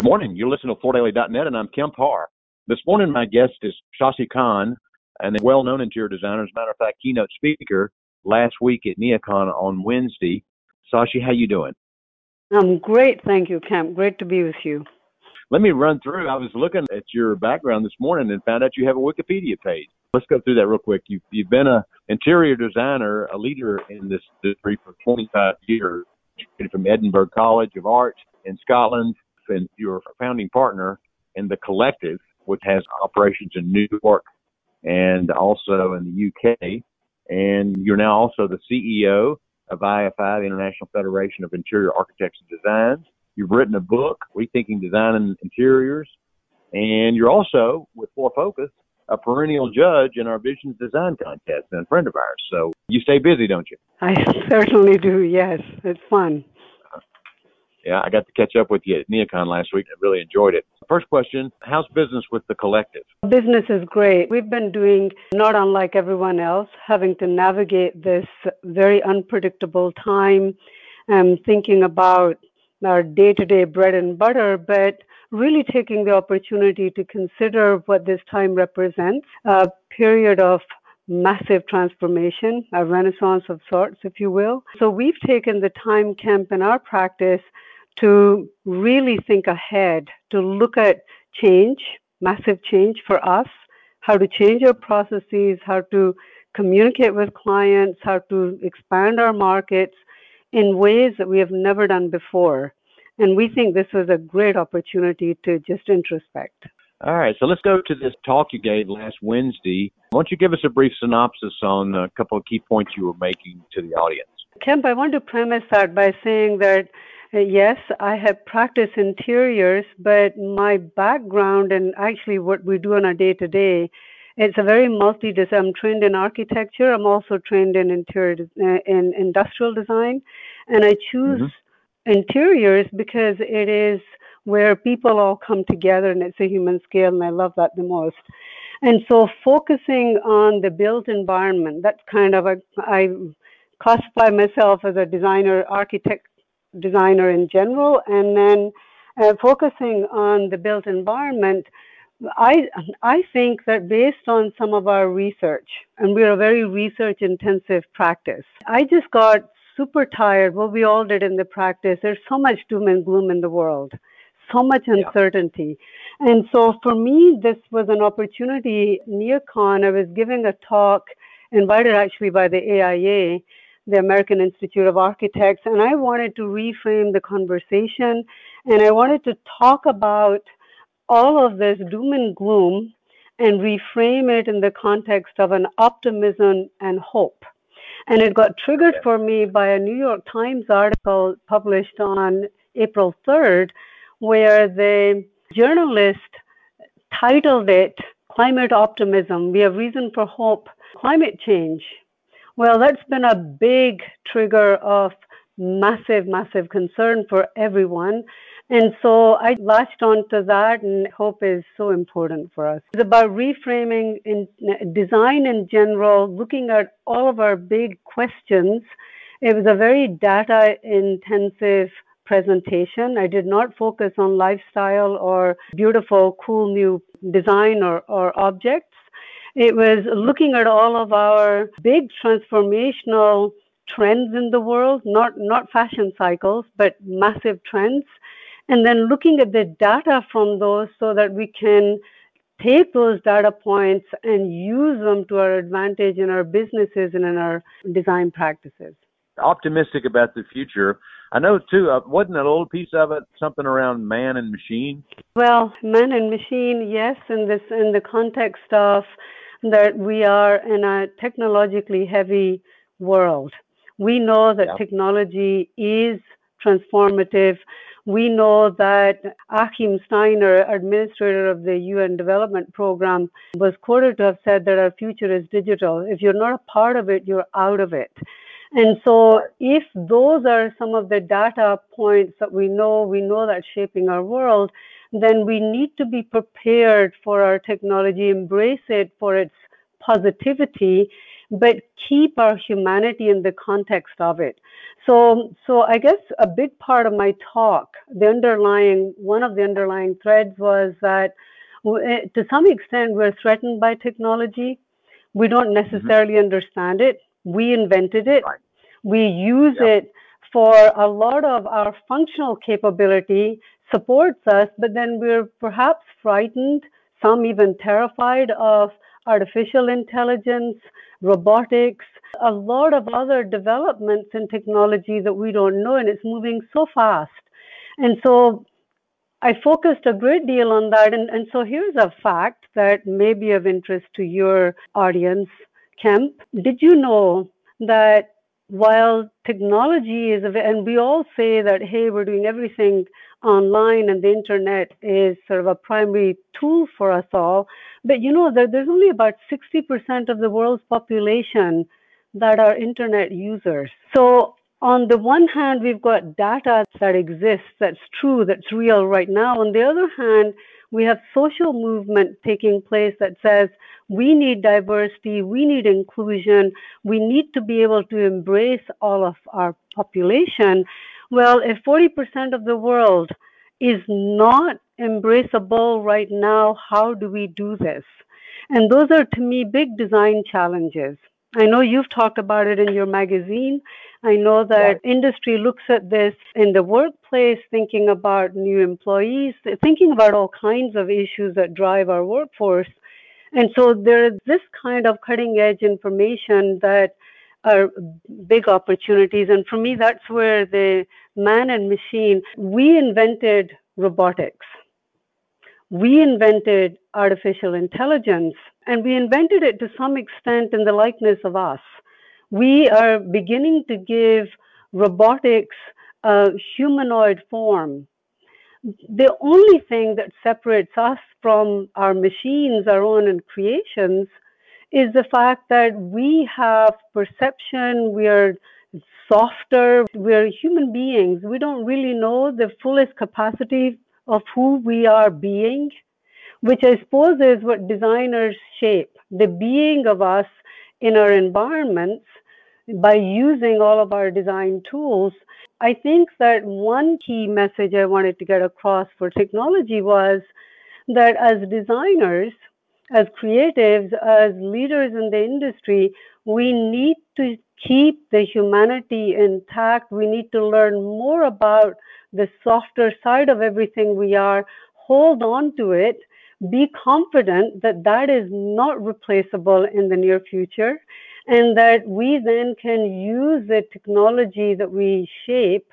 Good morning. You're listening to FloorDaily.net, and I'm Kemp Harr. This morning, my guest is Shashi Caan, and a well-known interior designer. As a matter of fact, keynote speaker last week at NeoCon on Wednesday. Shashi, how you doing? I'm great, thank you, Kemp. Great to be with you. Let me run through. I was looking at your background this morning and found out you have a Wikipedia page. Let's go through that real quick. You've, you've been a interior designer, a leader in this industry for 25 years. From Edinburgh College of Art in Scotland, and you're founding partner in the Collective, which has operations in New York and also in the UK. And you're now also the CEO of IFI, the International Federation of Interior Architects and Designs. You've written a book, Rethinking Design and Interiors, and you're also, with Floor Focus, a perennial judge in our Visions Design Contest and a friend of ours. So you stay busy, don't you? I certainly do, yes. It's fun. Yeah, I got to catch up with you at NeoCon last week. I really enjoyed it. First question How's business with the collective? Business is great. We've been doing not unlike everyone else, having to navigate this very unpredictable time and thinking about our day to day bread and butter, but really taking the opportunity to consider what this time represents a period of massive transformation, a renaissance of sorts, if you will. So we've taken the time Kemp in our practice to really think ahead, to look at change, massive change for us, how to change our processes, how to communicate with clients, how to expand our markets in ways that we have never done before. And we think this was a great opportunity to just introspect. All right, so let's go to this talk you gave last Wednesday. Why don't you give us a brief synopsis on a couple of key points you were making to the audience? Kemp, I want to premise that by saying that yes, I have practiced interiors, but my background and actually what we do on a day to day, it's a very multi. I'm trained in architecture. I'm also trained in interior uh, in industrial design, and I choose mm-hmm. interiors because it is where people all come together and it's a human scale, and I love that the most. And so, focusing on the built environment, that's kind of a I classify myself as a designer architect designer in general, and then uh, focusing on the built environment. I I think that based on some of our research, and we're a very research intensive practice, I just got super tired. What we all did in the practice. There's so much doom and gloom in the world, so much uncertainty, yeah. and so for me, this was an opportunity. NeoCon, I was giving a talk invited actually by the AIA the American Institute of Architects, and I wanted to reframe the conversation and I wanted to talk about all of this doom and gloom and reframe it in the context of an optimism and hope. And it got triggered for me by a New York Times article published on April 3rd, where the journalist titled it Climate Optimism. We have reason for hope. Climate change. Well, that's been a big trigger of massive, massive concern for everyone. And so I latched onto that, and hope is so important for us. It's about reframing in design in general, looking at all of our big questions. It was a very data intensive presentation. I did not focus on lifestyle or beautiful, cool new design or, or objects. It was looking at all of our big transformational trends in the world, not, not fashion cycles, but massive trends, and then looking at the data from those so that we can take those data points and use them to our advantage in our businesses and in our design practices. Optimistic about the future. I know too. Uh, wasn't a little piece of it something around man and machine? Well, man and machine, yes. In this, in the context of that we are in a technologically heavy world. We know that yeah. technology is transformative. We know that Achim Steiner, administrator of the UN Development Program, was quoted to have said that our future is digital. If you're not a part of it, you're out of it. And so, if those are some of the data points that we know, we know that's shaping our world, then we need to be prepared for our technology, embrace it for its positivity, but keep our humanity in the context of it. So, so I guess a big part of my talk, the underlying, one of the underlying threads was that eh, to some extent we're threatened by technology. We don't mm-hmm. necessarily mm-hmm. understand it. We invented it. Right. We use yep. it for a lot of our functional capability supports us, but then we're perhaps frightened, some even terrified of artificial intelligence, robotics, a lot of other developments in technology that we don't know, and it's moving so fast. And so I focused a great deal on that. And, and so here's a fact that may be of interest to your audience, Kemp. Did you know that while technology is, and we all say that, hey, we're doing everything online and the internet is sort of a primary tool for us all, but you know, there, there's only about 60% of the world's population that are internet users. So on the one hand, we've got data that exists, that's true, that's real right now. On the other hand, we have social movement taking place that says we need diversity, we need inclusion, we need to be able to embrace all of our population. Well, if 40% of the world is not embraceable right now, how do we do this? And those are to me big design challenges. I know you've talked about it in your magazine. I know that industry looks at this in the workplace, thinking about new employees, thinking about all kinds of issues that drive our workforce. And so there is this kind of cutting edge information that are big opportunities. And for me, that's where the man and machine, we invented robotics. We invented artificial intelligence and we invented it to some extent in the likeness of us. We are beginning to give robotics a humanoid form. The only thing that separates us from our machines, our own creations, is the fact that we have perception, we are softer, we're human beings. We don't really know the fullest capacity of who we are being, which I suppose is what designers shape the being of us in our environments by using all of our design tools. I think that one key message I wanted to get across for technology was that as designers, as creatives, as leaders in the industry, we need to keep the humanity intact. We need to learn more about the softer side of everything we are, hold on to it, be confident that that is not replaceable in the near future, and that we then can use the technology that we shape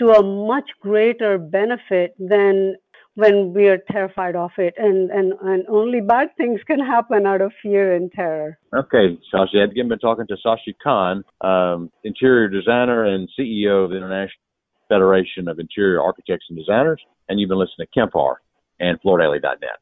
to a much greater benefit than when we are terrified of it and, and, and only bad things can happen out of fear and terror. Okay, Sashi, I've been talking to Sashi Caan, um, interior designer and CEO of the International Federation of Interior Architects and Designers, and you've been listening to Kemp Harr and FloorDaily.net.